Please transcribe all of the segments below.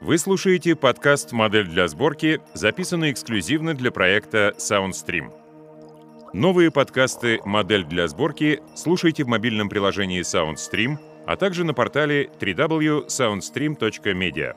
Вы слушаете подкаст «Модель для сборки», записанный эксклюзивно для проекта SoundStream. Новые подкасты «Модель для сборки» слушайте в мобильном приложении SoundStream, а также на портале www.soundstream.media.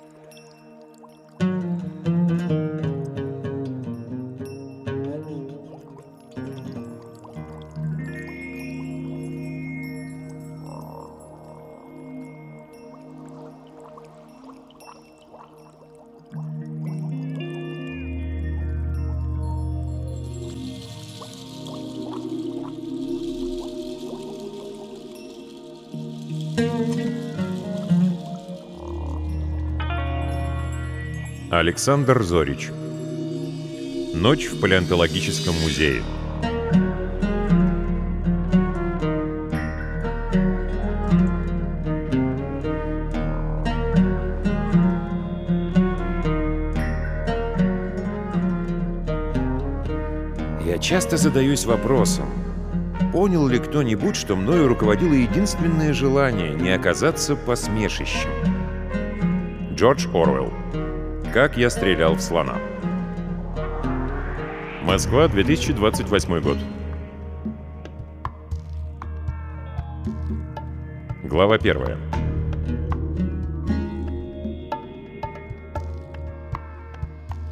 Александр Зорич. Ночь в палеонтологическом музее. Я часто задаюсь вопросом, понял ли кто-нибудь, что мною руководило единственное желание не оказаться посмешищем? Джордж Оруэлл. Как я стрелял в слона. Москва, 2028 год. Глава первая.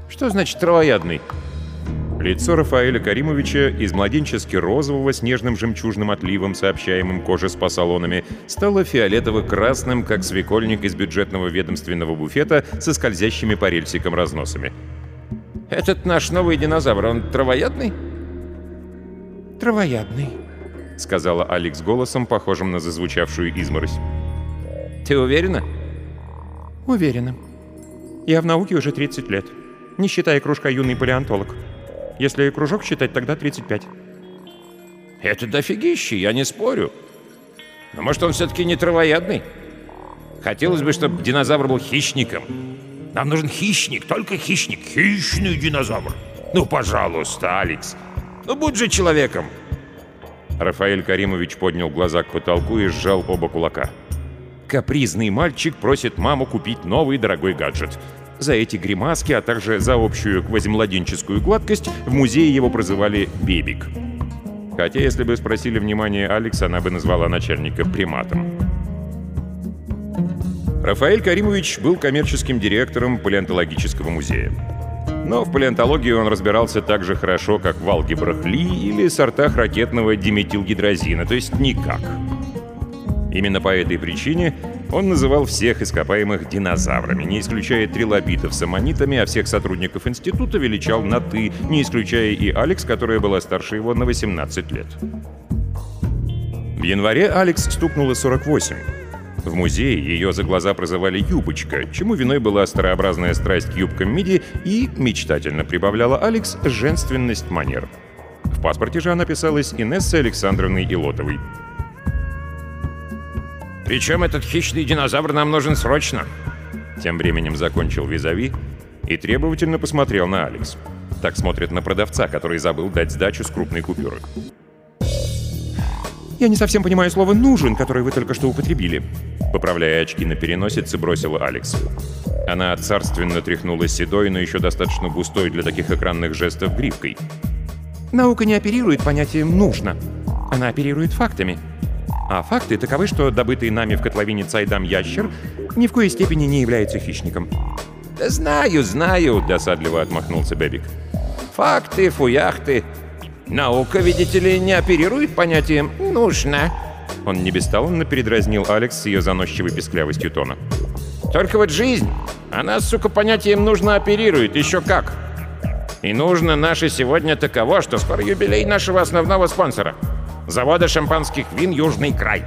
Что значит травоядный? Лицо Рафаэля Каримовича из младенчески розового с нежным жемчужным отливом, сообщаемым коже с пасалонами, стало фиолетово-красным, как свекольник из бюджетного ведомственного буфета со скользящими по рельсикам разносами. Этот наш новый динозавр, он травоядный? Травоядный, сказала Алекс голосом, похожим на зазвучавшую изморозь. Ты уверена? Уверена. Я в науке уже 30 лет, не считая кружка юный палеонтолог. Если кружок считать, тогда 35. Это дофигище, я не спорю. Но может он все-таки не травоядный? Хотелось бы, чтобы динозавр был хищником. Нам нужен хищник, только хищник. Хищный динозавр. Ну, пожалуйста, Алекс. Ну, будь же человеком. Рафаэль Каримович поднял глаза к потолку и сжал оба кулака. Капризный мальчик просит маму купить новый дорогой гаджет. За эти гримаски, а также за общую квазимладенческую гладкость в музее его прозывали «Бебик». Хотя, если бы спросили внимание Алекс, она бы назвала начальника приматом. Рафаэль Каримович был коммерческим директором палеонтологического музея. Но в палеонтологии он разбирался так же хорошо, как в алгебрах Ли или сортах ракетного диметилгидрозина, то есть никак. Именно по этой причине он называл всех ископаемых динозаврами, не исключая трилобитов с аммонитами, а всех сотрудников института величал на «ты», не исключая и Алекс, которая была старше его на 18 лет. В январе Алекс стукнуло 48. В музее ее за глаза прозывали «юбочка», чему виной была старообразная страсть к юбкам миди и, мечтательно прибавляла Алекс, женственность манер. В паспорте же она писалась Инессой Александровной Илотовой. Причем этот хищный динозавр нам нужен срочно. Тем временем закончил визави и требовательно посмотрел на Алекс. Так смотрит на продавца, который забыл дать сдачу с крупной купюры. «Я не совсем понимаю слово «нужен», которое вы только что употребили», поправляя очки на переносице, бросила Алекс. Она царственно тряхнула седой, но еще достаточно густой для таких экранных жестов гривкой. «Наука не оперирует понятием «нужно». Она оперирует фактами. А факты таковы, что добытый нами в котловине Цайдам ящер ни в коей степени не является хищником. «Да знаю, знаю», — досадливо отмахнулся Бебик. «Факты, фуяхты. Наука, видите ли, не оперирует понятием «нужно». Он не бесталанно передразнил Алекс с ее заносчивой песклявостью тона. «Только вот жизнь, она, сука, понятием «нужно» оперирует, еще как. И нужно наше сегодня таково, что скоро юбилей нашего основного спонсора — завода шампанских вин «Южный край».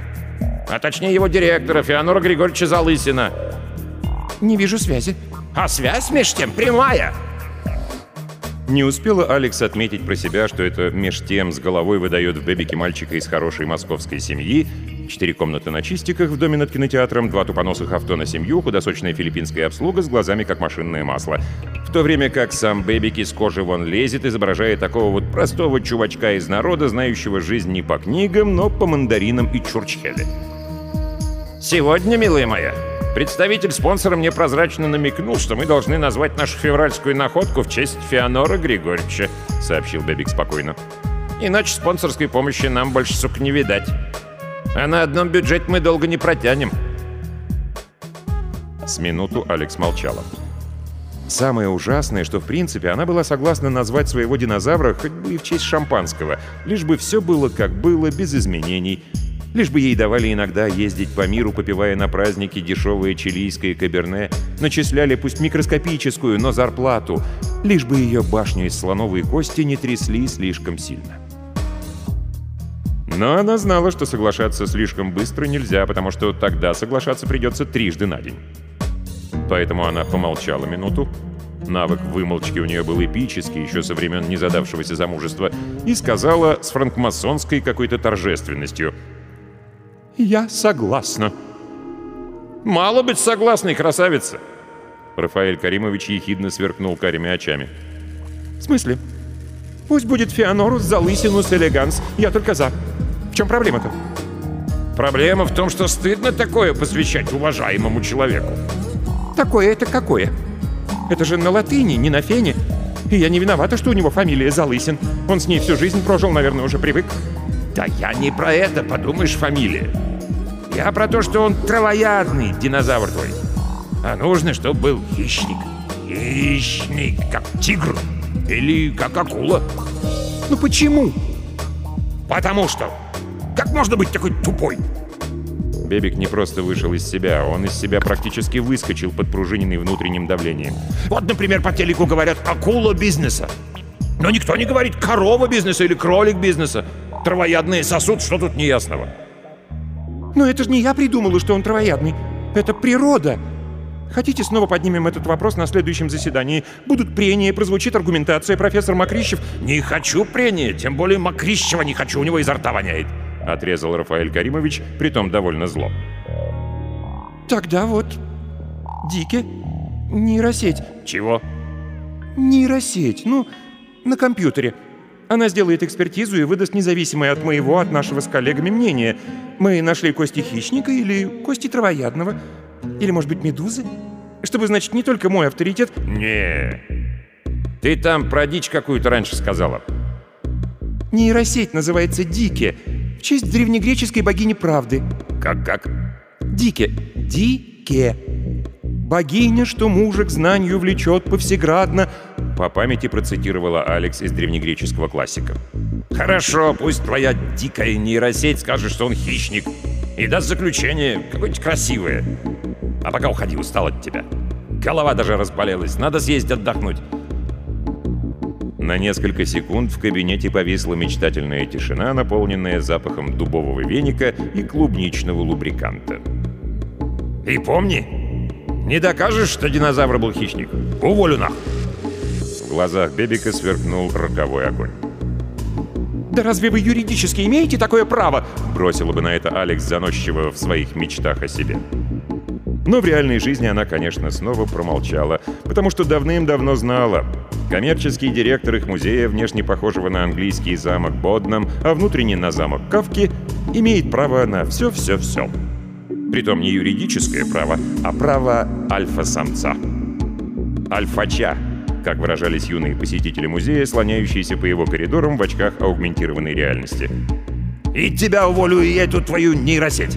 А точнее его директора Феонора Григорьевича Залысина. Не вижу связи. А связь меж тем прямая. Не успела Алекс отметить про себя, что это меж тем с головой выдает в бебике мальчика из хорошей московской семьи, четыре комнаты на чистиках в доме над кинотеатром, два тупоносых авто на семью, худосочная филиппинская обслуга с глазами как машинное масло. В то время как сам бебик из кожи вон лезет, изображая такого вот простого чувачка из народа, знающего жизнь не по книгам, но по мандаринам и чурчхеле. «Сегодня, милая моя, Представитель спонсора мне прозрачно намекнул, что мы должны назвать нашу февральскую находку в честь Феонора Григорьевича, сообщил Бебик спокойно. Иначе спонсорской помощи нам больше, сука, не видать. А на одном бюджете мы долго не протянем. С минуту Алекс молчала. Самое ужасное, что в принципе она была согласна назвать своего динозавра хоть бы и в честь шампанского, лишь бы все было как было, без изменений. Лишь бы ей давали иногда ездить по миру, попивая на праздники дешевое чилийское каберне, начисляли пусть микроскопическую, но зарплату, лишь бы ее башню из слоновой кости не трясли слишком сильно. Но она знала, что соглашаться слишком быстро нельзя, потому что тогда соглашаться придется трижды на день. Поэтому она помолчала минуту. Навык вымолчки у нее был эпический, еще со времен незадавшегося замужества, и сказала с франкмасонской какой-то торжественностью. «Я согласна». «Мало быть согласной, красавица!» Рафаэль Каримович ехидно сверкнул карими очами. «В смысле? Пусть будет Феонорус, Залысинус, Элеганс. Я только за. В чем проблема-то?» «Проблема в том, что стыдно такое посвящать уважаемому человеку». Такое это какое? Это же на латыни, не на фене. И я не виновата, что у него фамилия Залысин. Он с ней всю жизнь прожил, наверное, уже привык. Да я не про это, подумаешь, фамилия. Я про то, что он травоядный, динозавр твой. А нужно, чтобы был хищник. Хищник, как тигр. Или как акула. Ну почему? Потому что. Как можно быть такой тупой? Бебик не просто вышел из себя, он из себя практически выскочил, подпружиненный внутренним давлением. Вот, например, по телеку говорят «акула бизнеса». Но никто не говорит «корова бизнеса» или «кролик бизнеса». Травоядные сосуд, что тут неясного? Но это же не я придумала, что он травоядный. Это природа. Хотите, снова поднимем этот вопрос на следующем заседании? Будут прения, прозвучит аргументация, профессор Макрищев... Не хочу прения, тем более Макрищева не хочу, у него изо рта воняет. — отрезал Рафаэль Каримович, притом довольно зло. «Тогда вот... Дике... Нейросеть». «Чего?» «Нейросеть. Ну, на компьютере. Она сделает экспертизу и выдаст независимое от моего, от нашего с коллегами мнение. Мы нашли кости хищника или кости травоядного. Или, может быть, медузы? Чтобы, значит, не только мой авторитет... не Ты там про дичь какую-то раньше сказала. Нейросеть называется Дике честь древнегреческой богини правды. Как-как? Дике. Дике. Богиня, что мужа к знанию влечет повсеградно. По памяти процитировала Алекс из древнегреческого классика. Хорошо, пусть твоя дикая нейросеть скажет, что он хищник. И даст заключение какое-нибудь красивое. А пока уходи, устал от тебя. Голова даже разболелась, надо съездить отдохнуть. На несколько секунд в кабинете повисла мечтательная тишина, наполненная запахом дубового веника и клубничного лубриканта. «И помни, не докажешь, что динозавр был хищник? Уволю нах!» В глазах Бебика сверкнул роковой огонь. «Да разве вы юридически имеете такое право?» Бросила бы на это Алекс заносчиво в своих мечтах о себе. Но в реальной жизни она, конечно, снова промолчала, потому что давным-давно знала. Коммерческий директор их музея, внешне похожего на английский замок Боднам, а внутренне на замок Кавки, имеет право на все-все-все. Притом не юридическое право, а право альфа-самца. Альфача, как выражались юные посетители музея, слоняющиеся по его коридорам в очках аугментированной реальности. «И тебя уволю, и эту твою нейросеть!»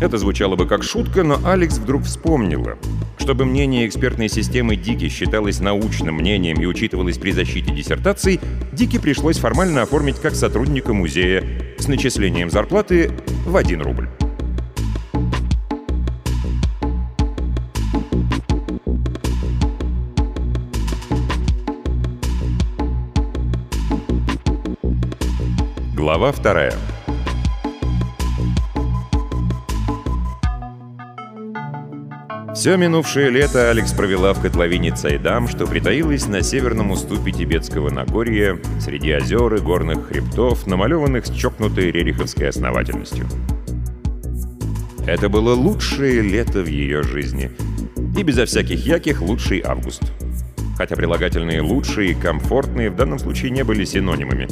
Это звучало бы как шутка, но Алекс вдруг вспомнила. Чтобы мнение экспертной системы Дики считалось научным мнением и учитывалось при защите диссертаций, Дики пришлось формально оформить как сотрудника музея с начислением зарплаты в 1 рубль. Глава вторая. Все минувшее лето Алекс провела в котловине Цайдам, что притаилась на северном уступе Тибетского Нагорья, среди озер и горных хребтов, намалеванных с чокнутой рериховской основательностью. Это было лучшее лето в ее жизни. И безо всяких яких лучший август. Хотя прилагательные «лучшие» и «комфортные» в данном случае не были синонимами.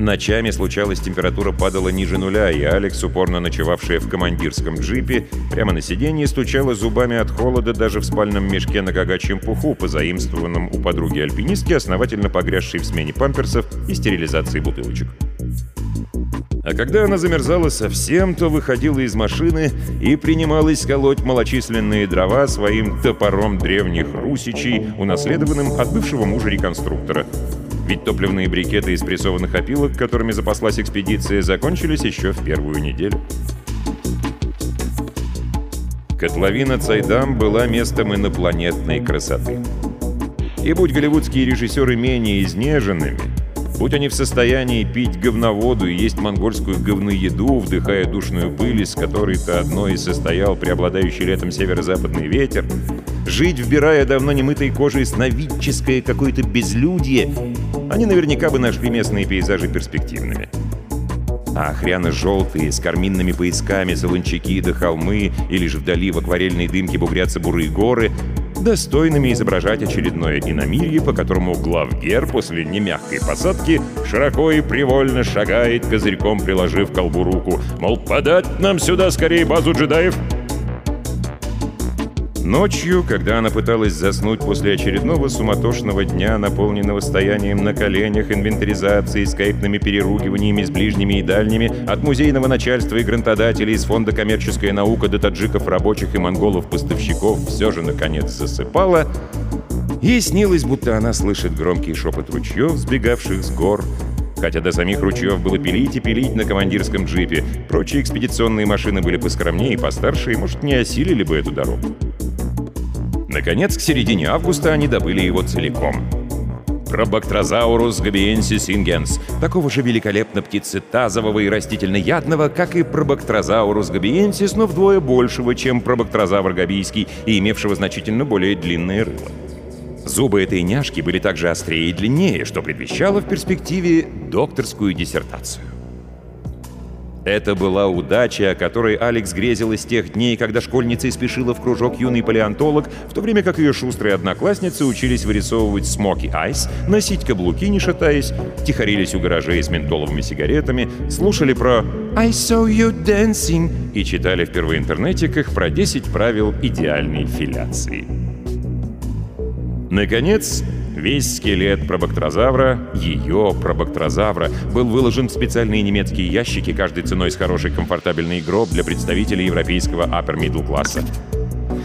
Ночами случалось, температура падала ниже нуля, и Алекс, упорно ночевавшая в командирском джипе, прямо на сиденье стучала зубами от холода даже в спальном мешке на гагачьем пуху, позаимствованном у подруги-альпинистки, основательно погрязшей в смене памперсов и стерилизации бутылочек. А когда она замерзала совсем, то выходила из машины и принималась колоть малочисленные дрова своим топором древних русичей, унаследованным от бывшего мужа-реконструктора — ведь топливные брикеты из прессованных опилок, которыми запаслась экспедиция, закончились еще в первую неделю. Котловина Цайдам была местом инопланетной красоты. И будь голливудские режиссеры менее изнеженными, будь они в состоянии пить говноводу и есть монгольскую говноеду, вдыхая душную пыль, из которой-то одной и состоял преобладающий летом северо-западный ветер, жить, вбирая давно немытой кожей сновидческое какое-то безлюдье, они наверняка бы нашли местные пейзажи перспективными. А охряно-желтые, с карминными поясками, солончаки да холмы, или же вдали в акварельной дымке бугрятся бурые горы, достойными изображать очередное иномирье, по которому главгер после немягкой посадки широко и привольно шагает, козырьком приложив колбу руку, мол, подать нам сюда скорее базу джедаев — Ночью, когда она пыталась заснуть после очередного суматошного дня, наполненного стоянием на коленях, инвентаризацией, скайпными переругиваниями с ближними и дальними, от музейного начальства и грантодателей из фонда «Коммерческая наука» до таджиков рабочих и монголов-поставщиков, все же, наконец, засыпала, ей снилось, будто она слышит громкий шепот ручьев, сбегавших с гор, хотя до самих ручьев было пилить и пилить на командирском джипе. Прочие экспедиционные машины были поскромнее и постарше, и, может, не осилили бы эту дорогу. Наконец, к середине августа они добыли его целиком. Пробактрозаурус габиенсис ингенс, такого же великолепно птицетазового и растительноядного, как и пробактрозаурус габиенсис, но вдвое большего, чем пробактрозавр габийский и имевшего значительно более длинное рыло. Зубы этой няшки были также острее и длиннее, что предвещало в перспективе докторскую диссертацию. Это была удача, о которой Алекс грезил из тех дней, когда школьница спешила в кружок юный палеонтолог, в то время как ее шустрые одноклассницы учились вырисовывать смоки айс, носить каблуки, не шатаясь, тихорились у гаражей с ментоловыми сигаретами, слушали про «I saw you dancing» и читали в первоинтернетиках про 10 правил идеальной филяции. Наконец, Весь скелет пробактрозавра, ее пробактрозавра, был выложен в специальные немецкие ящики, каждой ценой с хороший комфортабельный гроб для представителей европейского upper middle класса.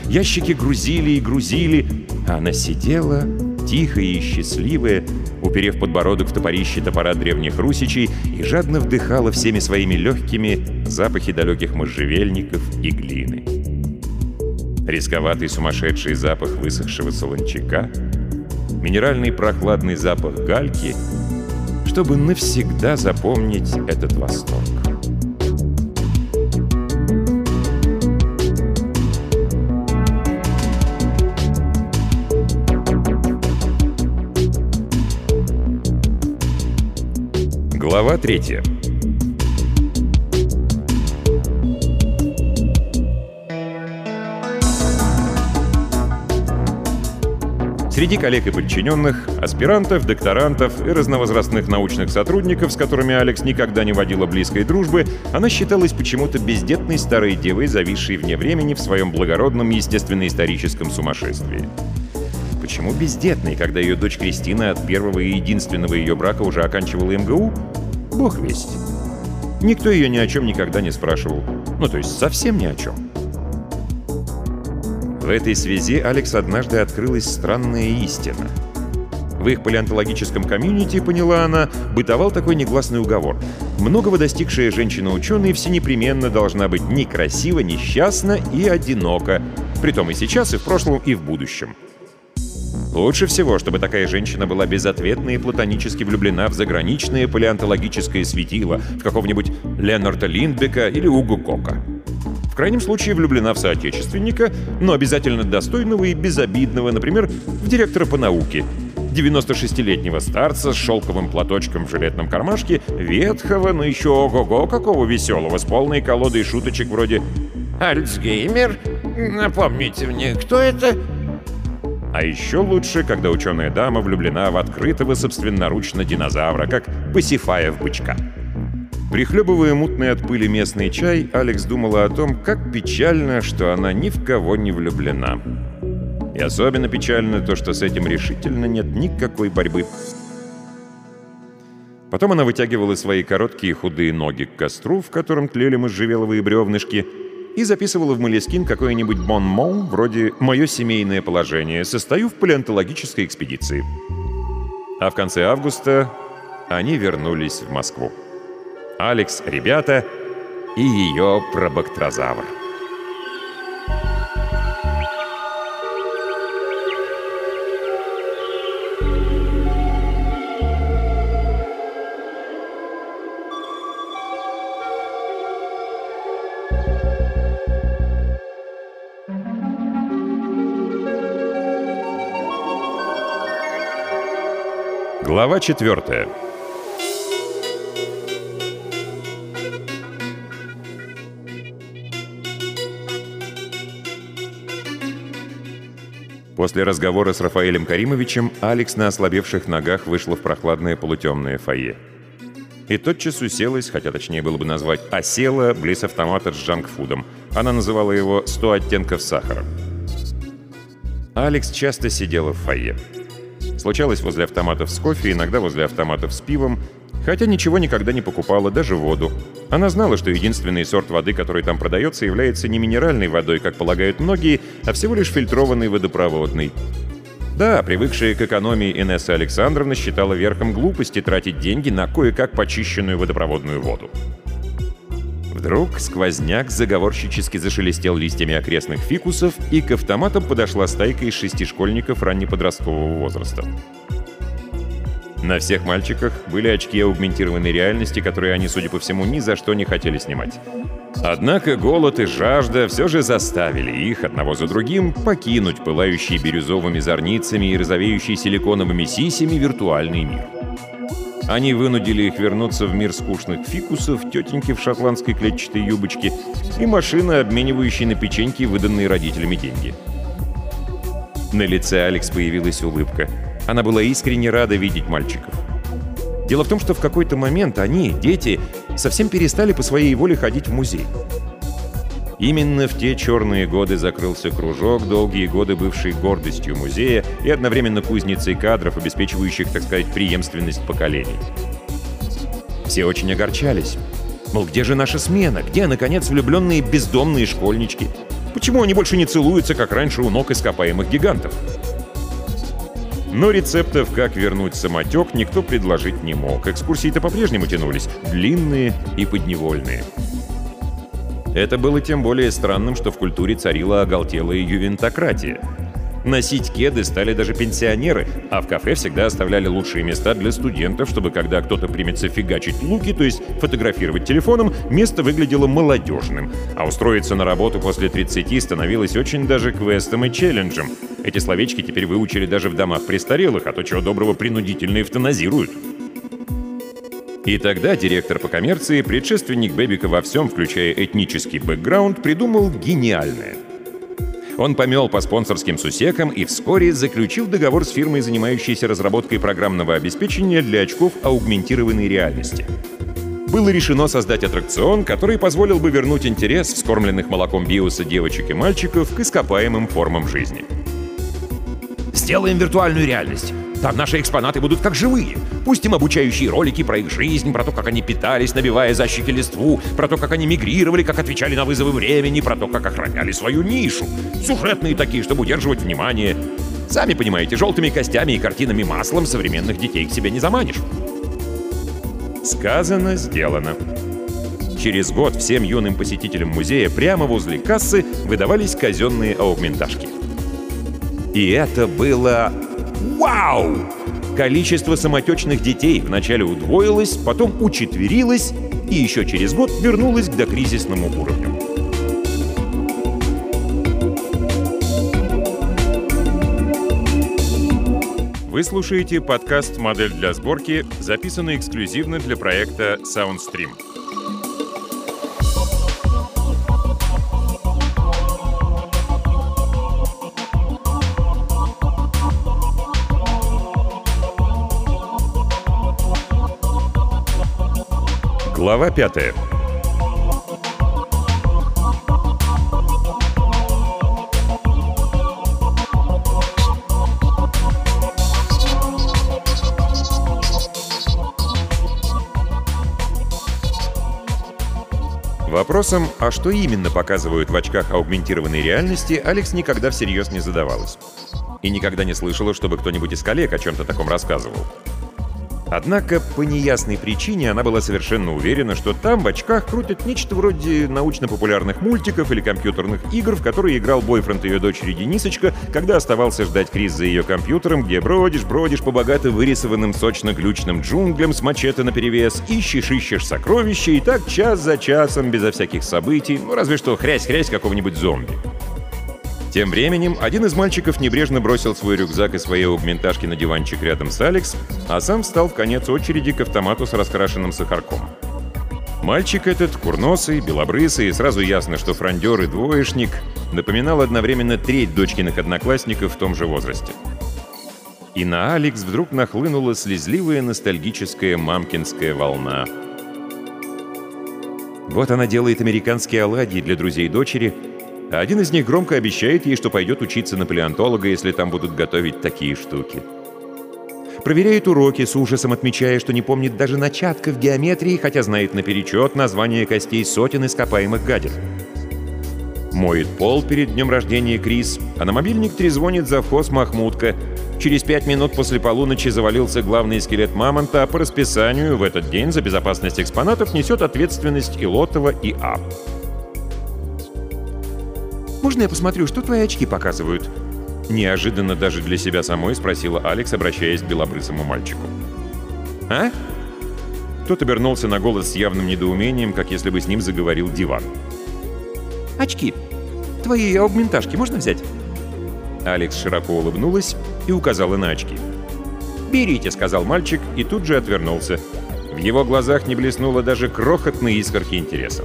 Ящики грузили и грузили, а она сидела, тихая и счастливая, уперев подбородок в топорище топора древних русичей и жадно вдыхала всеми своими легкими запахи далеких можжевельников и глины. Рисковатый сумасшедший запах высохшего солончака — минеральный прохладный запах гальки, чтобы навсегда запомнить этот восторг. Глава третья. Среди коллег и подчиненных, аспирантов, докторантов и разновозрастных научных сотрудников, с которыми Алекс никогда не водила близкой дружбы, она считалась почему-то бездетной старой девой, зависшей вне времени в своем благородном естественно-историческом сумасшествии. Почему бездетной, когда ее дочь Кристина от первого и единственного ее брака уже оканчивала МГУ? Бог весть. Никто ее ни о чем никогда не спрашивал. Ну, то есть совсем ни о чем. В этой связи Алекс однажды открылась странная истина. В их палеонтологическом комьюнити, поняла она, бытовал такой негласный уговор. Многого достигшая женщина-ученый все непременно должна быть некрасива, несчастна и одинока. Притом и сейчас, и в прошлом, и в будущем. Лучше всего, чтобы такая женщина была безответна и платонически влюблена в заграничное палеонтологическое светило, в какого-нибудь Ленарта Линдбека или Угу Кока. В крайнем случае влюблена в соотечественника, но обязательно достойного и безобидного, например, в директора по науке, 96-летнего старца с шелковым платочком в жилетном кармашке, ветхого, но еще ого-го какого веселого, с полной колодой шуточек вроде «Альцгеймер? Напомните мне, кто это?» А еще лучше, когда ученая дама влюблена в открытого собственноручно динозавра, как посифая в бычка. Прихлебывая мутный от пыли местный чай, Алекс думала о том, как печально, что она ни в кого не влюблена. И особенно печально то, что с этим решительно нет никакой борьбы. Потом она вытягивала свои короткие худые ноги к костру, в котором тлели можжевеловые бревнышки, и записывала в Малескин какой-нибудь бонмон вроде «Мое семейное положение. Состою в палеонтологической экспедиции». А в конце августа они вернулись в Москву. Алекс, ребята и ее пробактрозавр. Глава четвертая. После разговора с Рафаэлем Каримовичем Алекс на ослабевших ногах вышла в прохладное полутемное фойе. И тотчас уселась, хотя точнее было бы назвать «осела» близ автомата с джанкфудом. Она называла его «100 оттенков сахара». Алекс часто сидела в фойе. Случалось возле автоматов с кофе, иногда возле автоматов с пивом, хотя ничего никогда не покупала, даже воду. Она знала, что единственный сорт воды, который там продается, является не минеральной водой, как полагают многие, а всего лишь фильтрованной водопроводной. Да, привыкшая к экономии Инесса Александровна считала верхом глупости тратить деньги на кое-как почищенную водопроводную воду. Вдруг сквозняк заговорщически зашелестел листьями окрестных фикусов, и к автоматам подошла стайка из шести школьников раннеподросткового возраста. На всех мальчиках были очки аугментированной реальности, которые они, судя по всему, ни за что не хотели снимать. Однако голод и жажда все же заставили их, одного за другим, покинуть пылающий бирюзовыми зорницами и розовеющий силиконовыми сисями виртуальный мир. Они вынудили их вернуться в мир скучных фикусов, тетеньки в шотландской клетчатой юбочке и машины, обменивающие на печеньки выданные родителями деньги. На лице Алекс появилась улыбка. Она была искренне рада видеть мальчиков. Дело в том, что в какой-то момент они, дети, совсем перестали по своей воле ходить в музей. Именно в те черные годы закрылся кружок, долгие годы бывший гордостью музея и одновременно кузницей кадров, обеспечивающих, так сказать, преемственность поколений. Все очень огорчались. Мол, где же наша смена? Где, наконец, влюбленные бездомные школьнички? Почему они больше не целуются, как раньше у ног ископаемых гигантов? Но рецептов, как вернуть самотек, никто предложить не мог. Экскурсии-то по-прежнему тянулись, длинные и подневольные. Это было тем более странным, что в культуре царила оголтелая ювентократия. Носить кеды стали даже пенсионеры, а в кафе всегда оставляли лучшие места для студентов, чтобы когда кто-то примется фигачить луки, то есть фотографировать телефоном, место выглядело молодежным, а устроиться на работу после 30 становилось очень даже квестом и челленджем. Эти словечки теперь выучили даже в домах престарелых, а то чего доброго принудительно эвтаназируют. И тогда директор по коммерции, предшественник Бэбика во всем, включая этнический бэкграунд, придумал гениальное. Он помел по спонсорским сусекам и вскоре заключил договор с фирмой, занимающейся разработкой программного обеспечения для очков аугментированной реальности. Было решено создать аттракцион, который позволил бы вернуть интерес вскормленных молоком биоса девочек и мальчиков к ископаемым формам жизни. «Сделаем виртуальную реальность. Там наши экспонаты будут как живые. Пустим обучающие ролики про их жизнь, про то, как они питались, набивая защики листву, про то, как они мигрировали, как отвечали на вызовы времени, про то, как охраняли свою нишу. Сюжетные такие, чтобы удерживать внимание. Сами понимаете, желтыми костями и картинами маслом современных детей к себе не заманишь. Сказано, сделано. Через год всем юным посетителям музея прямо возле кассы выдавались казенные аугментажки. И это было Вау! Количество самотечных детей вначале удвоилось, потом учетверилось и еще через год вернулось к докризисному уровню. Вы слушаете подкаст «Модель для сборки», записанный эксклюзивно для проекта SoundStream. Глава пятая. Вопросом, а что именно показывают в очках аугментированной реальности, Алекс никогда всерьез не задавалась. И никогда не слышала, чтобы кто-нибудь из коллег о чем-то таком рассказывал. Однако по неясной причине она была совершенно уверена, что там в очках крутят нечто вроде научно-популярных мультиков или компьютерных игр, в которые играл бойфренд ее дочери Денисочка, когда оставался ждать Крис за ее компьютером, где бродишь, бродишь по богато вырисованным сочно-глючным джунглям с мачете наперевес, ищешь, ищешь сокровища, и так час за часом, безо всяких событий, ну разве что хрясь-хрясь какого-нибудь зомби. Тем временем один из мальчиков небрежно бросил свой рюкзак и свои аугментажки на диванчик рядом с Алекс, а сам встал в конец очереди к автомату с раскрашенным сахарком. Мальчик этот, курносый, белобрысый, и сразу ясно, что фрондер и двоечник, напоминал одновременно треть дочкиных одноклассников в том же возрасте. И на Алекс вдруг нахлынула слезливая ностальгическая мамкинская волна. Вот она делает американские оладьи для друзей дочери — один из них громко обещает ей, что пойдет учиться на палеонтолога, если там будут готовить такие штуки. Проверяет уроки, с ужасом отмечая, что не помнит даже начатков геометрии, хотя знает наперечет название костей сотен ископаемых гадел. Моет пол перед днем рождения Крис, а на мобильник трезвонит завхоз Махмутка. Через пять минут после полуночи завалился главный скелет мамонта, а по расписанию в этот день за безопасность экспонатов несет ответственность Илотова и А. «Можно я посмотрю, что твои очки показывают?» Неожиданно даже для себя самой спросила Алекс, обращаясь к белобрысому мальчику. «А?» Тот обернулся на голос с явным недоумением, как если бы с ним заговорил диван. «Очки. Твои аугментажки можно взять?» Алекс широко улыбнулась и указала на очки. «Берите», — сказал мальчик, и тут же отвернулся. В его глазах не блеснуло даже крохотной искорки интереса.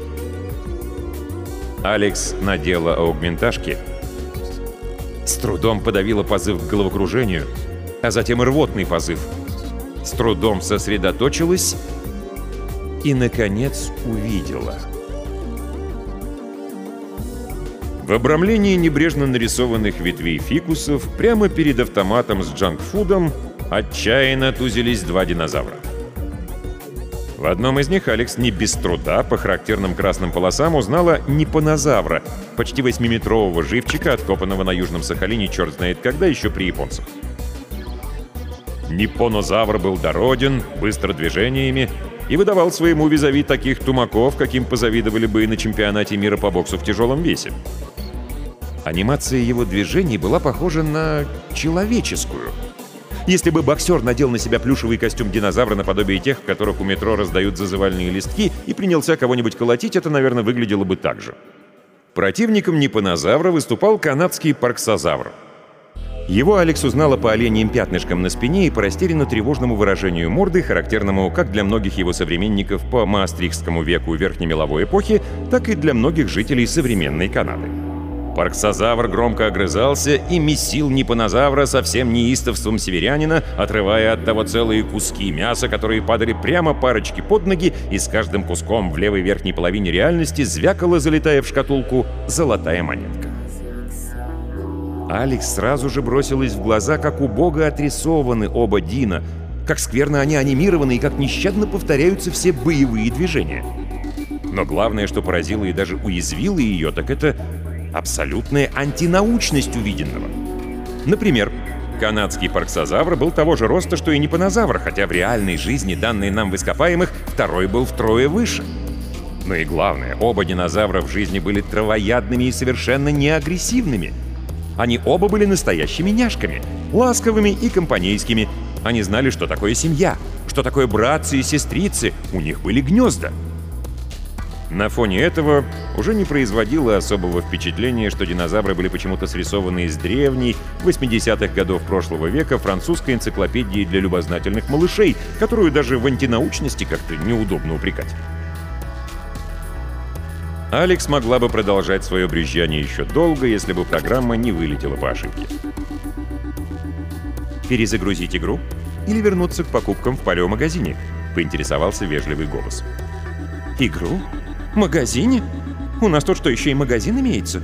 Алекс надела аугментажки, с трудом подавила позыв к головокружению, а затем рвотный позыв. С трудом сосредоточилась и, наконец, увидела. В обрамлении небрежно нарисованных ветвей фикусов прямо перед автоматом с джанкфудом отчаянно тузились два динозавра. В одном из них Алекс не без труда по характерным красным полосам узнала непонозавра, почти 8-метрового живчика, откопанного на Южном Сахалине черт знает когда, еще при японцах. Непонозавр был дороден, быстро движениями и выдавал своему визави таких тумаков, каким позавидовали бы и на чемпионате мира по боксу в тяжелом весе. Анимация его движений была похожа на человеческую — если бы боксер надел на себя плюшевый костюм динозавра наподобие тех, в которых у метро раздают зазывальные листки, и принялся кого-нибудь колотить, это, наверное, выглядело бы так же. Противником непонозавра выступал канадский парксозавр. Его Алекс узнала по оленьим пятнышкам на спине и по растерянно-тревожному выражению морды, характерному как для многих его современников по маастрихтскому веку верхнемеловой эпохи, так и для многих жителей современной Канады. Парксозавр громко огрызался и месил непонозавра совсем неистовством северянина, отрывая от того целые куски мяса, которые падали прямо парочке под ноги, и с каждым куском в левой верхней половине реальности звякала, залетая в шкатулку, золотая монетка. Алекс сразу же бросилась в глаза, как убого отрисованы оба Дина, как скверно они анимированы и как нещадно повторяются все боевые движения. Но главное, что поразило и даже уязвило ее, так это абсолютная антинаучность увиденного. Например, канадский парксозавр был того же роста, что и непонозавр, хотя в реальной жизни, данные нам в ископаемых, второй был втрое выше. Но и главное, оба динозавра в жизни были травоядными и совершенно неагрессивными. Они оба были настоящими няшками, ласковыми и компанейскими. Они знали, что такое семья, что такое братцы и сестрицы, у них были гнезда. На фоне этого уже не производило особого впечатления, что динозавры были почему-то срисованы из древней, 80-х годов прошлого века французской энциклопедии для любознательных малышей, которую даже в антинаучности как-то неудобно упрекать. Алекс могла бы продолжать свое брюзжание еще долго, если бы программа не вылетела по ошибке. «Перезагрузить игру или вернуться к покупкам в палеомагазине?» — поинтересовался вежливый голос. Игру? Магазине? У нас тут что, еще и магазин имеется?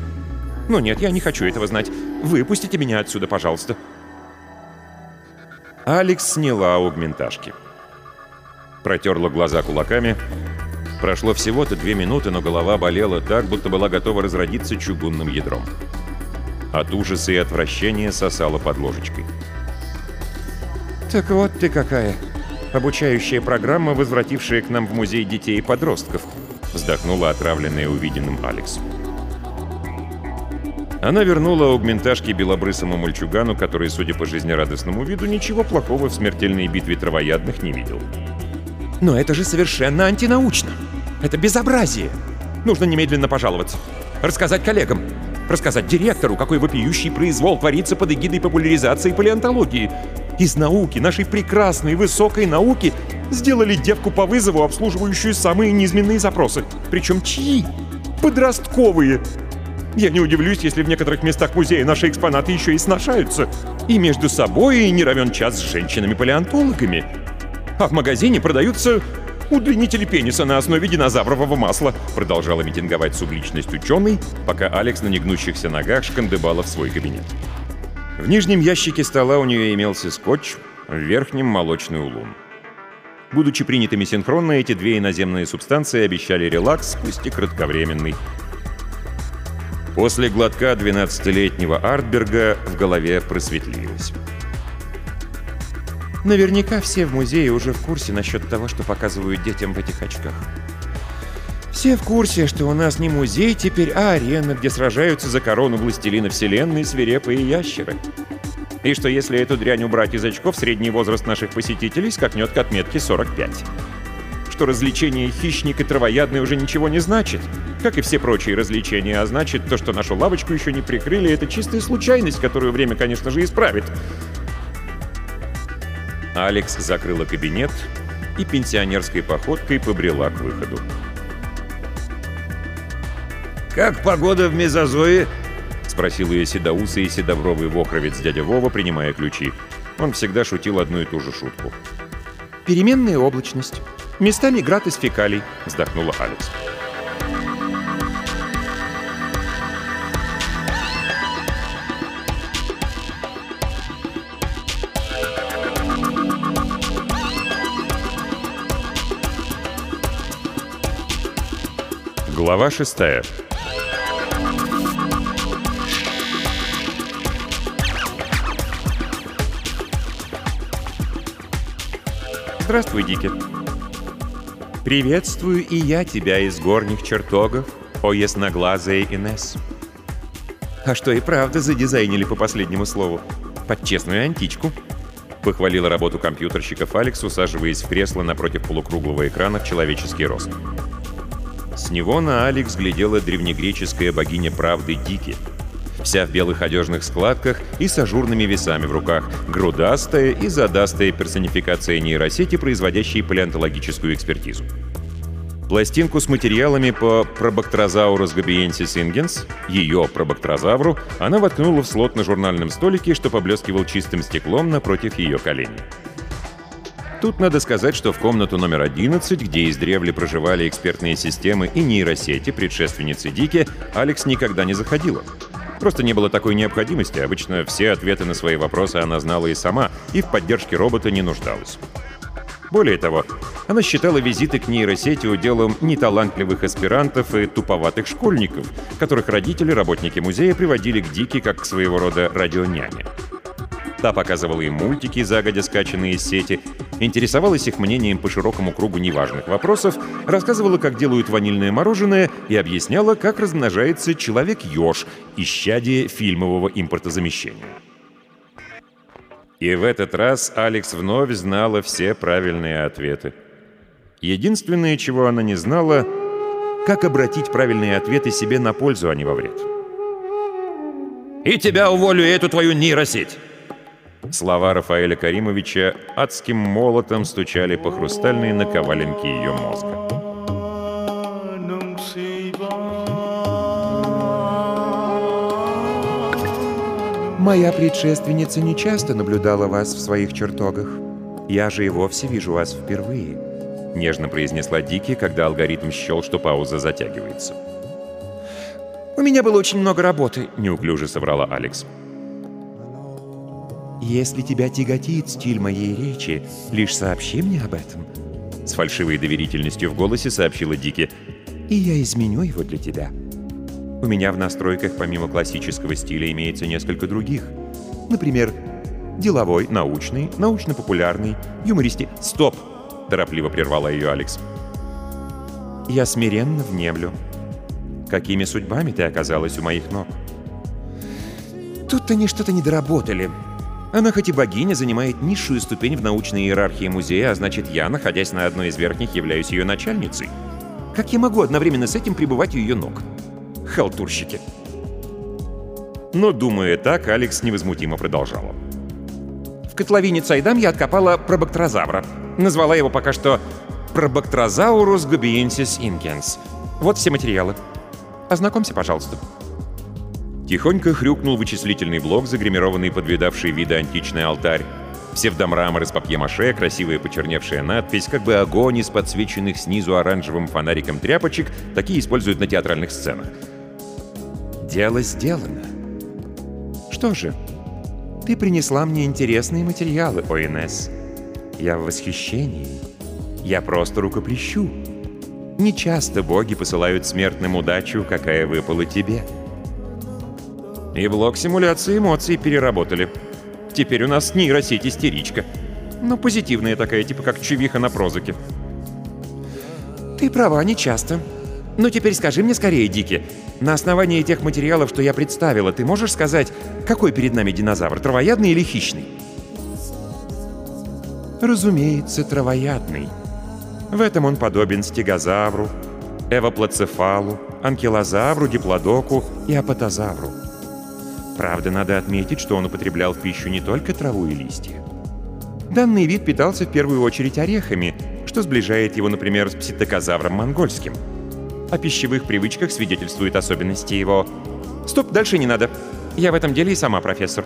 Ну нет, я не хочу этого знать. Выпустите меня отсюда, пожалуйста. Алекс сняла аугментажки. Протерла глаза кулаками. Прошло всего-то две минуты, но голова болела так, будто была готова разродиться чугунным ядром. От ужаса и отвращения сосала под ложечкой. Так вот ты какая. Обучающая программа, возвратившая к нам в музей детей и подростков. Вздохнула отравленная увиденным Алекс. Она вернула аугментажки белобрысому мальчугану, который, судя по жизнерадостному виду, ничего плохого в смертельной битве травоядных не видел. Но это же совершенно антинаучно. Это безобразие. Нужно немедленно пожаловаться. Рассказать коллегам. Рассказать директору, какой вопиющий произвол творится под эгидой популяризации палеонтологии. Из науки, нашей прекрасной, высокой науки, сделали девку по вызову, обслуживающую самые низменные запросы. Причем чьи? Подростковые. Я не удивлюсь, если в некоторых местах музея наши экспонаты еще и сношаются. И между собой, и не равен час с женщинами-палеонтологами. А в магазине продаются удлинители пениса на основе динозаврового масла, продолжала митинговать субличность ученый, пока Алекс на негнущихся ногах шкандыбала в свой кабинет. В нижнем ящике стола у нее имелся скотч, в верхнем — молочный улун. Будучи принятыми синхронно, эти две иноземные субстанции обещали релакс, пусть и кратковременный. После глотка 12-летнего Артберга в голове просветлилось. Наверняка все в музее уже в курсе насчет того, что показывают детям в этих очках. Все в курсе, что у нас не музей теперь, а арена, где сражаются за корону властелина вселенной свирепые ящеры. И что если эту дрянь убрать из очков, средний возраст наших посетителей скакнет к отметке 45 что развлечение хищник и травоядный уже ничего не значит, как и все прочие развлечения, а значит, то, что нашу лавочку еще не прикрыли, это чистая случайность, которую время, конечно же, исправит. Алекс закрыла кабинет и пенсионерской походкой побрела к выходу. «Как погода в Мезозое?» — спросил ее седоусый и седобровый вохровец дядя Вова, принимая ключи. Он всегда шутил одну и ту же шутку. «Переменная облачность. Местами град из фекалий», — вздохнула Алекс. Глава шестая. Здравствуй, Дики. Приветствую и я тебя из горних чертогов, о ясноглазая Инесс. А что и правда задизайнили по последнему слову? Под честную античку. Похвалила работу компьютерщиков Алекс, усаживаясь в кресло напротив полукруглого экрана в человеческий рост. С него на Алекс глядела древнегреческая богиня правды Дики. Вся в белых одежных складках и с ажурными весами в руках, грудастая и задастая персонификация нейросети, производящей палеонтологическую экспертизу. Пластинку с материалами по Probactrosaurus gabiensis ingens, ее пробактрозавру, она воткнула в слот на журнальном столике, что поблескивал чистым стеклом напротив ее коленей. Тут надо сказать, что в комнату номер 11, где издревле проживали экспертные системы и нейросети, предшественницы Дики, Алекс никогда не заходила. Просто не было такой необходимости, обычно все ответы на свои вопросы она знала и сама, и в поддержке робота не нуждалась. Более того, она считала визиты к нейросети уделом неталантливых аспирантов и туповатых школьников, которых родители, работники музея, приводили к Дике как к своего рода радионяне. Та показывала им мультики, загодя скачанные из сети, интересовалась их мнением по широкому кругу неважных вопросов, рассказывала, как делают ванильное мороженое и объясняла, как размножается человек-еж, исчадие фильмового импортозамещения. И в этот раз Алекс вновь знала все правильные ответы. Единственное, чего она не знала, как обратить правильные ответы себе на пользу, а не во вред. «И тебя уволю, и эту твою нейросеть!» Слова Рафаэля Каримовича адским молотом стучали по хрустальной наковаленке ее мозга. Моя предшественница не часто наблюдала вас в своих чертогах. Я же и вовсе вижу вас впервые. нежно произнесла Дики, когда алгоритм счел, что пауза затягивается. «У меня было очень много работы», — неуклюже соврала Алекс. «Если тебя тяготит стиль моей речи, лишь сообщи мне об этом», — с фальшивой доверительностью в голосе сообщила Дики, «и я изменю его для тебя. У меня в настройках помимо классического стиля имеется несколько других. Например, деловой, научный, научно-популярный, юмористи...» «Стоп!» — торопливо прервала ее Алекс. «Я смиренно внемлю. Какими судьбами ты оказалась у моих ног?» «Тут они что-то не доработали», она хоть и богиня, занимает низшую ступень в научной иерархии музея, а значит, я, находясь на одной из верхних, являюсь ее начальницей. Как я могу одновременно с этим пребывать у ее ног? Халтурщики. Но, думая так, Алекс невозмутимо продолжала. В котловине Цайдам я откопала пробактерозавра. Назвала его пока что Пробактерозаурус губиенсис инкенс. Вот все материалы. Ознакомься, пожалуйста. Тихонько хрюкнул вычислительный блок, загримированный под видавший виды античный алтарь. Псевдомрамор из папье-маше, красивая почерневшая надпись, как бы огонь из подсвеченных снизу оранжевым фонариком тряпочек, такие используют на театральных сценах. Дело сделано. Что же, ты принесла мне интересные материалы, ОНС. Я в восхищении. Я просто рукоплещу. Не часто боги посылают смертным удачу, какая выпала тебе. — и блок симуляции эмоций переработали. Теперь у нас нейросеть истеричка. Но позитивная такая, типа как чувиха на прозаке. Ты права, не часто. Но теперь скажи мне скорее, Дики, на основании тех материалов, что я представила, ты можешь сказать, какой перед нами динозавр, травоядный или хищный? Разумеется, травоядный. В этом он подобен стегозавру, эвоплацефалу, анкилозавру, диплодоку и апатозавру. Правда, надо отметить, что он употреблял в пищу не только траву и листья. Данный вид питался в первую очередь орехами, что сближает его, например, с пситокозавром монгольским. О пищевых привычках свидетельствуют особенности его... Стоп, дальше не надо. Я в этом деле и сама профессор.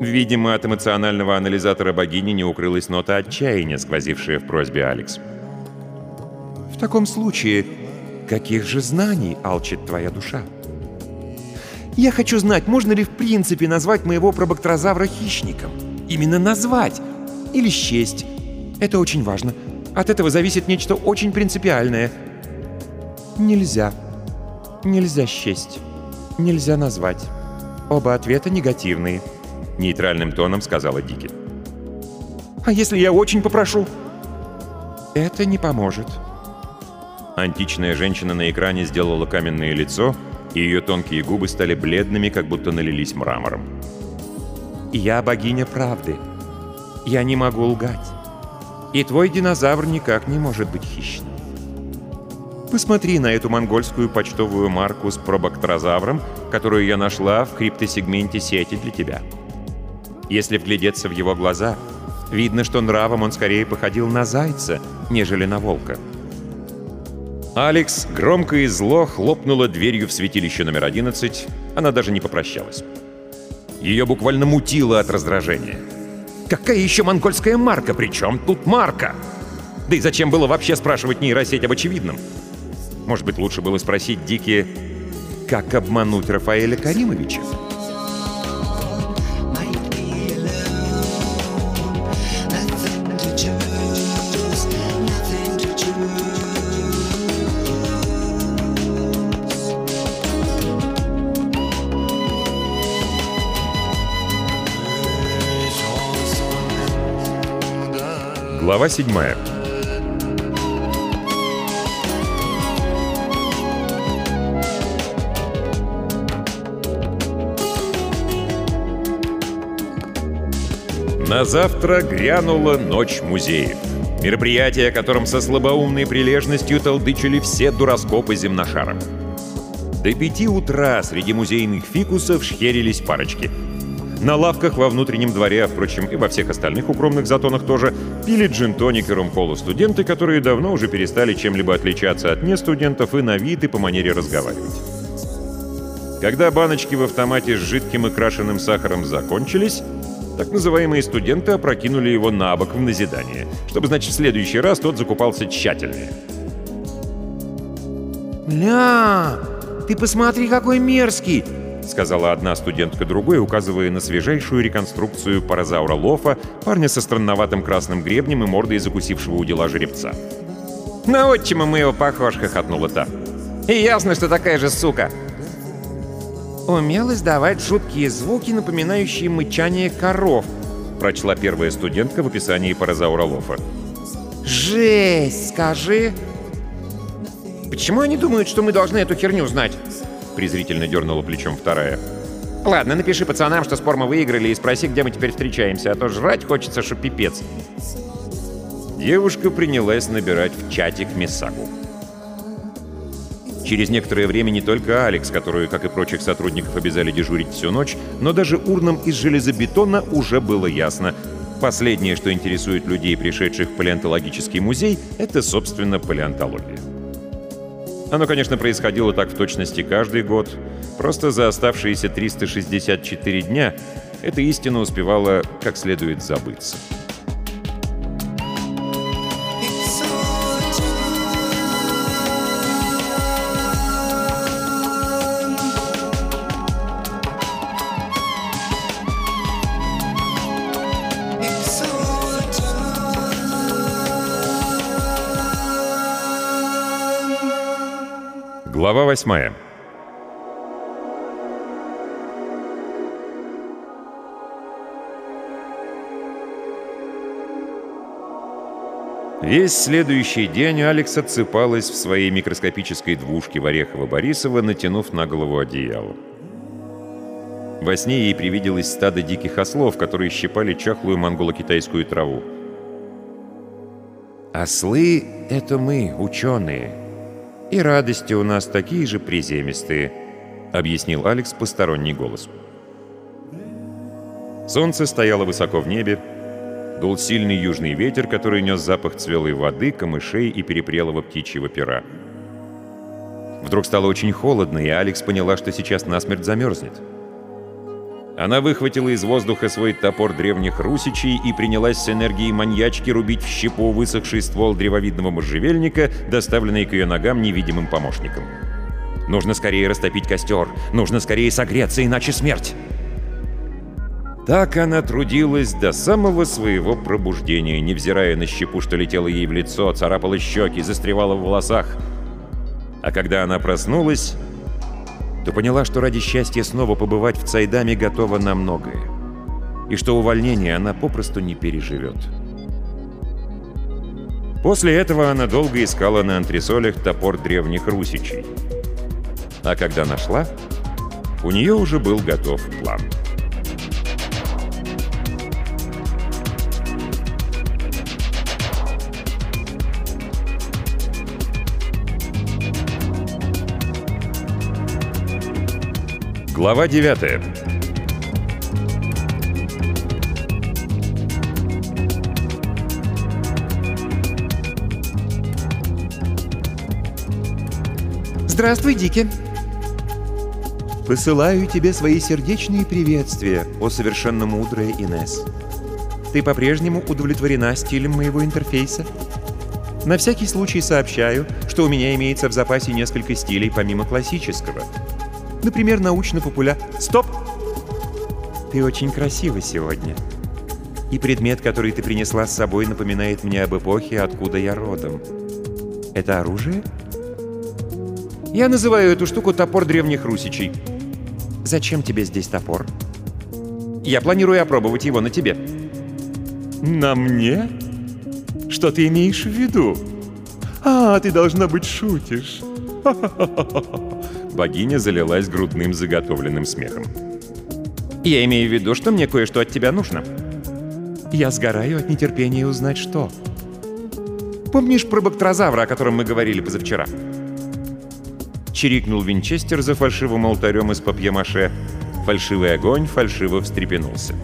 Видимо, от эмоционального анализатора богини не укрылась нота отчаяния, сквозившая в просьбе Алекс. «В таком случае, каких же знаний алчит твоя душа?» Я хочу знать, можно ли в принципе назвать моего пробактерозавра хищником. Именно назвать. Или счесть. Это очень важно. От этого зависит нечто очень принципиальное. Нельзя. Нельзя счесть. Нельзя назвать. Оба ответа негативные. Нейтральным тоном сказала Дики. А если я очень попрошу? Это не поможет. Античная женщина на экране сделала каменное лицо — и ее тонкие губы стали бледными, как будто налились мрамором. «Я богиня правды. Я не могу лгать. И твой динозавр никак не может быть хищным. Посмотри на эту монгольскую почтовую марку с пробактерозавром, которую я нашла в криптосегменте сети для тебя. Если вглядеться в его глаза, видно, что нравом он скорее походил на зайца, нежели на волка». Алекс громко и зло хлопнула дверью в святилище номер 11. Она даже не попрощалась. Ее буквально мутило от раздражения. Какая еще монгольская марка? Причем тут марка? Да и зачем было вообще спрашивать нейросеть об очевидном? Может быть, лучше было спросить Дики, как обмануть Рафаэля Каримовича? Глава 7 На завтра грянула Ночь музеев. Мероприятие, о котором со слабоумной прилежностью толдычили все дуроскопы земношара. До пяти утра среди музейных фикусов шхерились парочки — на лавках во внутреннем дворе, а, впрочем, и во всех остальных укромных затонах тоже, пили джин-тоник и ром-колу студенты, которые давно уже перестали чем-либо отличаться от нестудентов и на вид и по манере разговаривать. Когда баночки в автомате с жидким и крашеным сахаром закончились, Так называемые студенты опрокинули его на бок в назидание, чтобы, значит, в следующий раз тот закупался тщательнее. «Ля, ты посмотри, какой мерзкий!» — сказала одна студентка другой, указывая на свежайшую реконструкцию паразаура Лофа, парня со странноватым красным гребнем и мордой закусившего у дела жеребца. «На отчима мы его похож», — хохотнула та. «И ясно, что такая же сука». «Умел издавать жуткие звуки, напоминающие мычание коров», — прочла первая студентка в описании паразаура Лофа. «Жесть, скажи!» «Почему они думают, что мы должны эту херню знать?» Презрительно дернула плечом вторая. «Ладно, напиши пацанам, что спор мы выиграли, и спроси, где мы теперь встречаемся, а то жрать хочется, что пипец». Девушка принялась набирать в чатик Мисагу. Через некоторое время не только Алекс, которую, как и прочих сотрудников, обязали дежурить всю ночь, но даже урнам из железобетона уже было ясно. Последнее, что интересует людей, пришедших в палеонтологический музей, это, собственно, палеонтология. Оно, конечно, происходило так в точности каждый год, просто за оставшиеся 364 дня эта истина успевала как следует забыться. Восьмая. Весь следующий день Алекс отсыпалась в своей микроскопической двушке в Орехово-Борисово, натянув на голову одеяло. Во сне ей привиделось стадо диких ослов, которые щипали чахлую монголо-китайскую траву. «Ослы — это мы, ученые», и радости у нас такие же приземистые», — объяснил Алекс посторонний голос. Солнце стояло высоко в небе, дул сильный южный ветер, который нес запах цвелой воды, камышей и перепрелого птичьего пера. Вдруг стало очень холодно, и Алекс поняла, что сейчас насмерть замерзнет. Она выхватила из воздуха свой топор древних русичей и принялась с энергией маньячки рубить в щепу высохший ствол древовидного можжевельника, доставленный к ее ногам невидимым помощником. «Нужно скорее растопить костер! Нужно скорее согреться, иначе смерть!» Так она трудилась до самого своего пробуждения, невзирая на щепу, что летела ей в лицо, царапала щеки, застревала в волосах. А когда она проснулась, то поняла, что ради счастья снова побывать в Цайдаме готова на многое. И что увольнение она попросту не переживет. После этого она долго искала на антресолях топор древних русичей. А когда нашла, у нее уже был готов план. Глава 9 Здравствуй, Дики. Посылаю тебе свои сердечные приветствия, о совершенно мудрая Инес. Ты по-прежнему удовлетворена стилем моего интерфейса? На всякий случай сообщаю, что у меня имеется в запасе несколько стилей помимо классического — Например, научно-популя... Стоп! Ты очень красива сегодня. И предмет, который ты принесла с собой, напоминает мне об эпохе, откуда я родом. Это оружие? Я называю эту штуку топор древних русичей. Зачем тебе здесь топор? Я планирую опробовать его на тебе. На мне? Что ты имеешь в виду? А, ты должна быть шутишь. Богиня залилась грудным заготовленным смехом. «Я имею в виду, что мне кое-что от тебя нужно. Я сгораю от нетерпения узнать, что. Помнишь про бактрозавра, о котором мы говорили позавчера?» Чирикнул Винчестер за фальшивым алтарем из папье-маше. Фальшивый огонь фальшиво встрепенулся.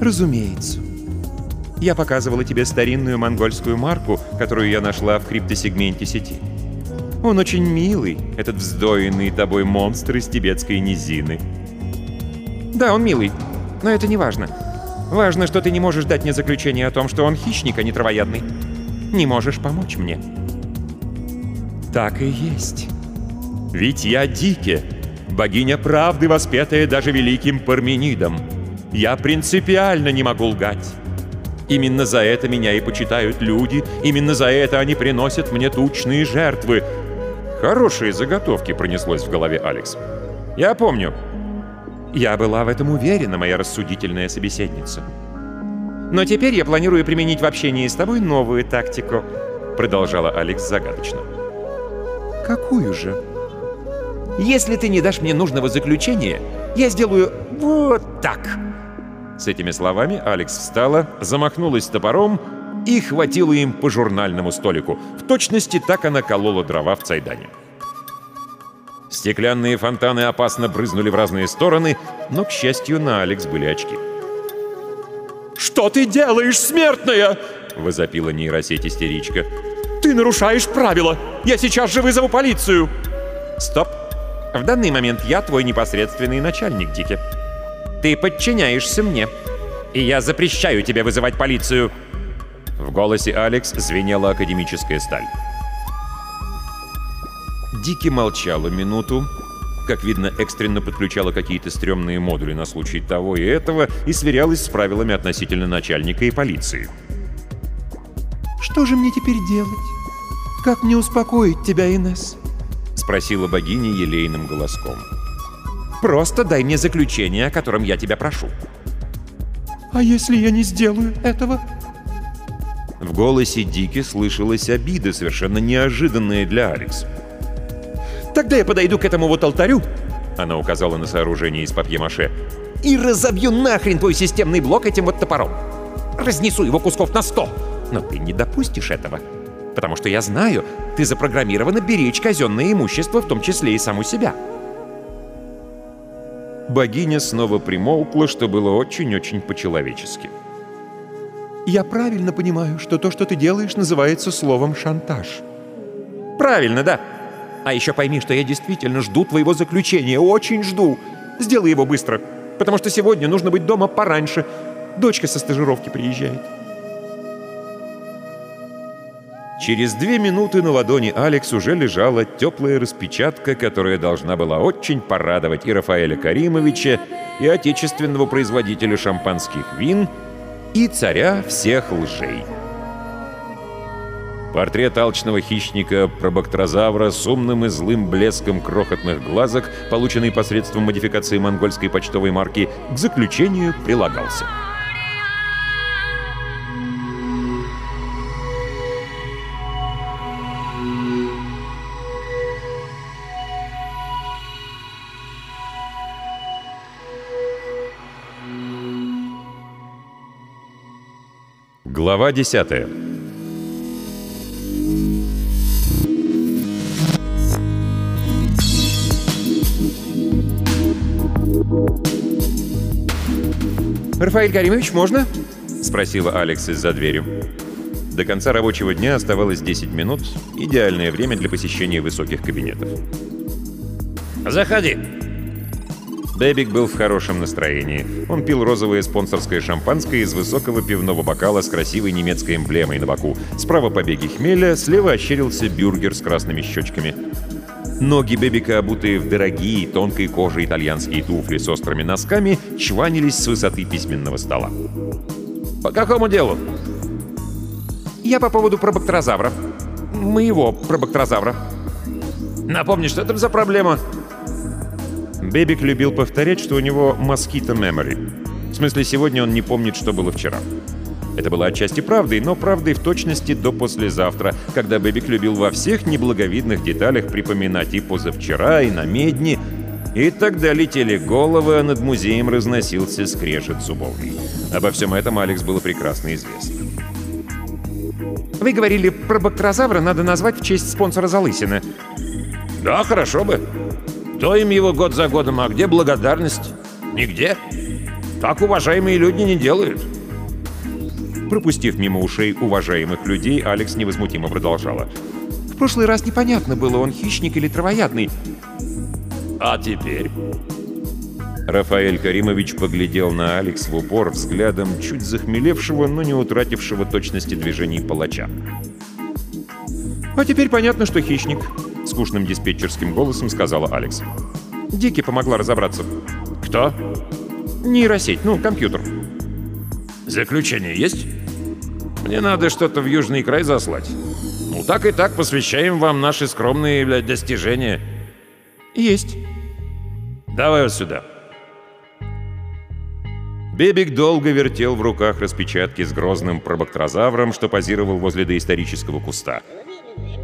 «Разумеется. Я показывала тебе старинную монгольскую марку, которую я нашла в криптосегменте сети. Он очень милый, этот вздоенный тобой монстр из тибетской низины. Да, он милый. Но это не важно. Важно, что ты не можешь дать мне заключение о том, что он хищник, а не травоядный. Не можешь помочь мне. Так и есть. Ведь я Дике, богиня правды, воспетая даже великим Парменидом. Я принципиально не могу лгать. Именно за это меня и почитают люди, именно за это они приносят мне тучные жертвы. Хорошие заготовки пронеслось в голове Алекс. Я помню. Я была в этом уверена, моя рассудительная собеседница. Но теперь я планирую применить в общении с тобой новую тактику, продолжала Алекс загадочно. Какую же? Если ты не дашь мне нужного заключения, я сделаю вот так. С этими словами Алекс встала, замахнулась топором и хватила им по журнальному столику. В точности так она колола дрова в Цайдане. Стеклянные фонтаны опасно брызнули в разные стороны, но, к счастью, на Алекс были очки. «Что ты делаешь, смертная?» — возопила нейросеть истеричка. «Ты нарушаешь правила! Я сейчас же вызову полицию!» «Стоп! В данный момент я твой непосредственный начальник, Дики. Ты подчиняешься мне, и я запрещаю тебе вызывать полицию!» В голосе Алекс звенела академическая сталь. Дики молчала минуту, как видно, экстренно подключала какие-то стрёмные модули на случай того и этого и сверялась с правилами относительно начальника и полиции. «Что же мне теперь делать? Как мне успокоить тебя, Инесс?» — спросила богиня елейным голоском. «Просто дай мне заключение, о котором я тебя прошу». «А если я не сделаю этого?» В голосе Дики слышалась обида, совершенно неожиданная для Алекс. «Тогда я подойду к этому вот алтарю», — она указала на сооружение из папье-маше, «и разобью нахрен твой системный блок этим вот топором. Разнесу его кусков на сто. Но ты не допустишь этого, потому что я знаю, ты запрограммирована беречь казенное имущество, в том числе и саму себя». Богиня снова примолкла, что было очень-очень по-человечески. «Я правильно понимаю, что то, что ты делаешь, называется словом «шантаж». «Правильно, да», а еще пойми, что я действительно жду твоего заключения, очень жду. Сделай его быстро, потому что сегодня нужно быть дома пораньше. Дочка со стажировки приезжает. Через две минуты на ладони Алекс уже лежала теплая распечатка, которая должна была очень порадовать и Рафаэля Каримовича, и отечественного производителя шампанских вин, и царя всех лжей. Портрет алчного хищника пробактрозавра с умным и злым блеском крохотных глазок, полученный посредством модификации монгольской почтовой марки, к заключению прилагался. Глава десятая. «Рафаэль Каримович, можно?» — спросила Алекс из-за двери. До конца рабочего дня оставалось 10 минут, идеальное время для посещения высоких кабинетов. «Заходи!» Бэбик был в хорошем настроении. Он пил розовое спонсорское шампанское из высокого пивного бокала с красивой немецкой эмблемой на боку. Справа побеги хмеля, слева ощерился бюргер с красными щечками. Ноги Бебика, обутые в дорогие, тонкой кожи итальянские туфли с острыми носками, чванились с высоты письменного стола. «По какому делу?» «Я по поводу пробактерозавра. Моего пробактерозавра». «Напомни, что это за проблема?» Бебик любил повторять, что у него mosquito memory. В смысле, сегодня он не помнит, что было вчера. Это было отчасти правдой, но правдой в точности до послезавтра, когда Бэбик любил во всех неблаговидных деталях припоминать и позавчера, и на медне, и тогда летели головы, а над музеем разносился скрежет зубовный. Обо всем этом Алекс было прекрасно известно. «Вы говорили, про бактерозавра надо назвать в честь спонсора Залысина». «Да, хорошо бы. То им его год за годом, а где благодарность? Нигде. Так уважаемые люди не делают». Пропустив мимо ушей уважаемых людей, Алекс невозмутимо продолжала. «В прошлый раз непонятно было, он хищник или травоядный». «А теперь?» Рафаэль Каримович поглядел на Алекс в упор взглядом чуть захмелевшего, но не утратившего точности движений палача. «А теперь понятно, что хищник», — скучным диспетчерским голосом сказала Алекс. Дики помогла разобраться. «Кто?» «Нейросеть, ну, компьютер». «Заключение есть?» «Мне надо что-то в Южный край заслать. Ну, так и так посвящаем вам наши скромные, блядь, достижения». «Есть». «Давай вот сюда». Бебик долго вертел в руках распечатки с грозным пробактрозавром, что позировал возле доисторического куста.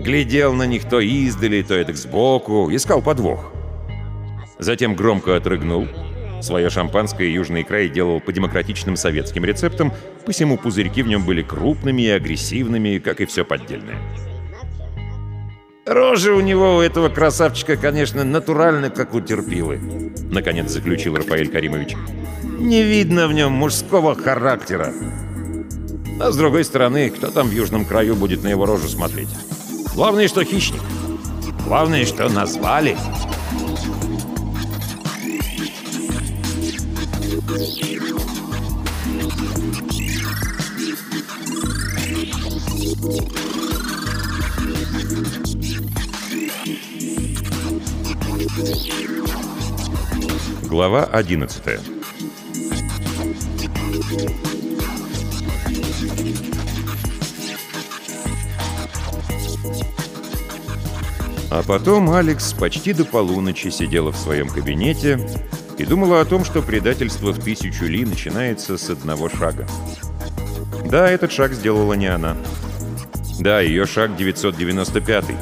Глядел на них то издали, то это сбоку, искал подвох. Затем громко отрыгнул. Свое шампанское южный край делал по демократичным советским рецептам, посему пузырьки в нем были крупными и агрессивными, как и все поддельное. «Рожа у него, у этого красавчика, конечно, натурально, как у терпилы», — наконец заключил Рафаэль Каримович. «Не видно в нем мужского характера. А с другой стороны, кто там в южном краю будет на его рожу смотреть? Главное, что хищник. Главное, что назвали». Глава 11 А потом Алекс почти до полуночи сидела в своем кабинете и думала о том, что предательство в тысячу ли начинается с одного шага. Да, этот шаг сделала не она. Да, ее шаг 995 -й.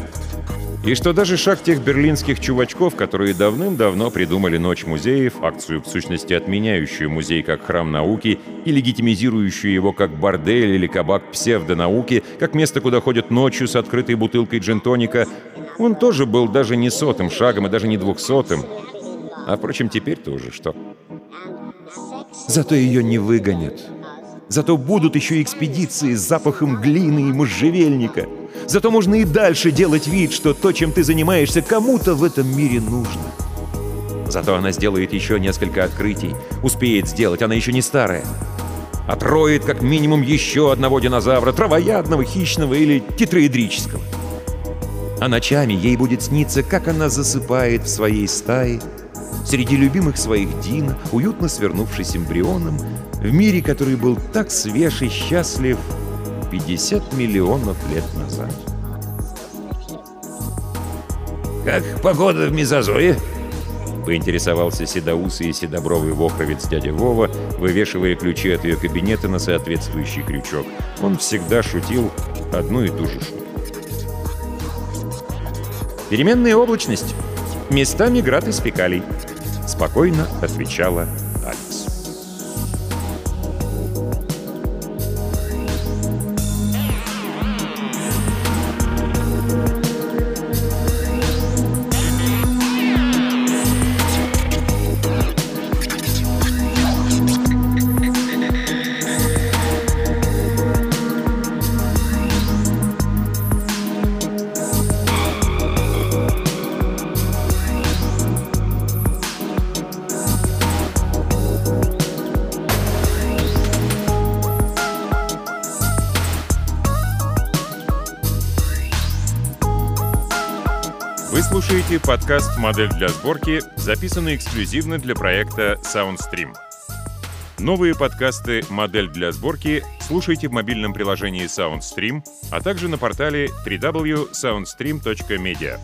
И что даже шаг тех берлинских чувачков, которые давным-давно придумали Ночь музеев, акцию в сущности отменяющую музей как храм науки и легитимизирующую его как бордель или кабак псевдонауки, как место, куда ходят ночью с открытой бутылкой джентоника, он тоже был даже не сотым шагом и даже не двухсотым. А впрочем, теперь-то уже что? Зато ее не выгонят. Зато будут еще экспедиции с запахом глины и можжевельника. Зато можно и дальше делать вид, что то, чем ты занимаешься, кому-то в этом мире нужно. Зато она сделает еще несколько открытий. Успеет сделать, она еще не старая. Отроет как минимум еще одного динозавра, травоядного, хищного или тетраэдрического. А ночами ей будет сниться, как она засыпает в своей стае, среди любимых своих Дина, уютно свернувшись эмбрионом, в мире, который был так свеж и счастлив 50 миллионов лет назад. «Как погода в Мезозое?» Поинтересовался седоусый и седобровый вохровец дядя Вова, вывешивая ключи от ее кабинета на соответствующий крючок. Он всегда шутил одну и ту же шутку. «Переменная облачность. Местами град из фекалий», — спокойно отвечала слушаете подкаст «Модель для сборки», записанный эксклюзивно для проекта SoundStream. Новые подкасты «Модель для сборки» слушайте в мобильном приложении SoundStream, а также на портале www.soundstream.media.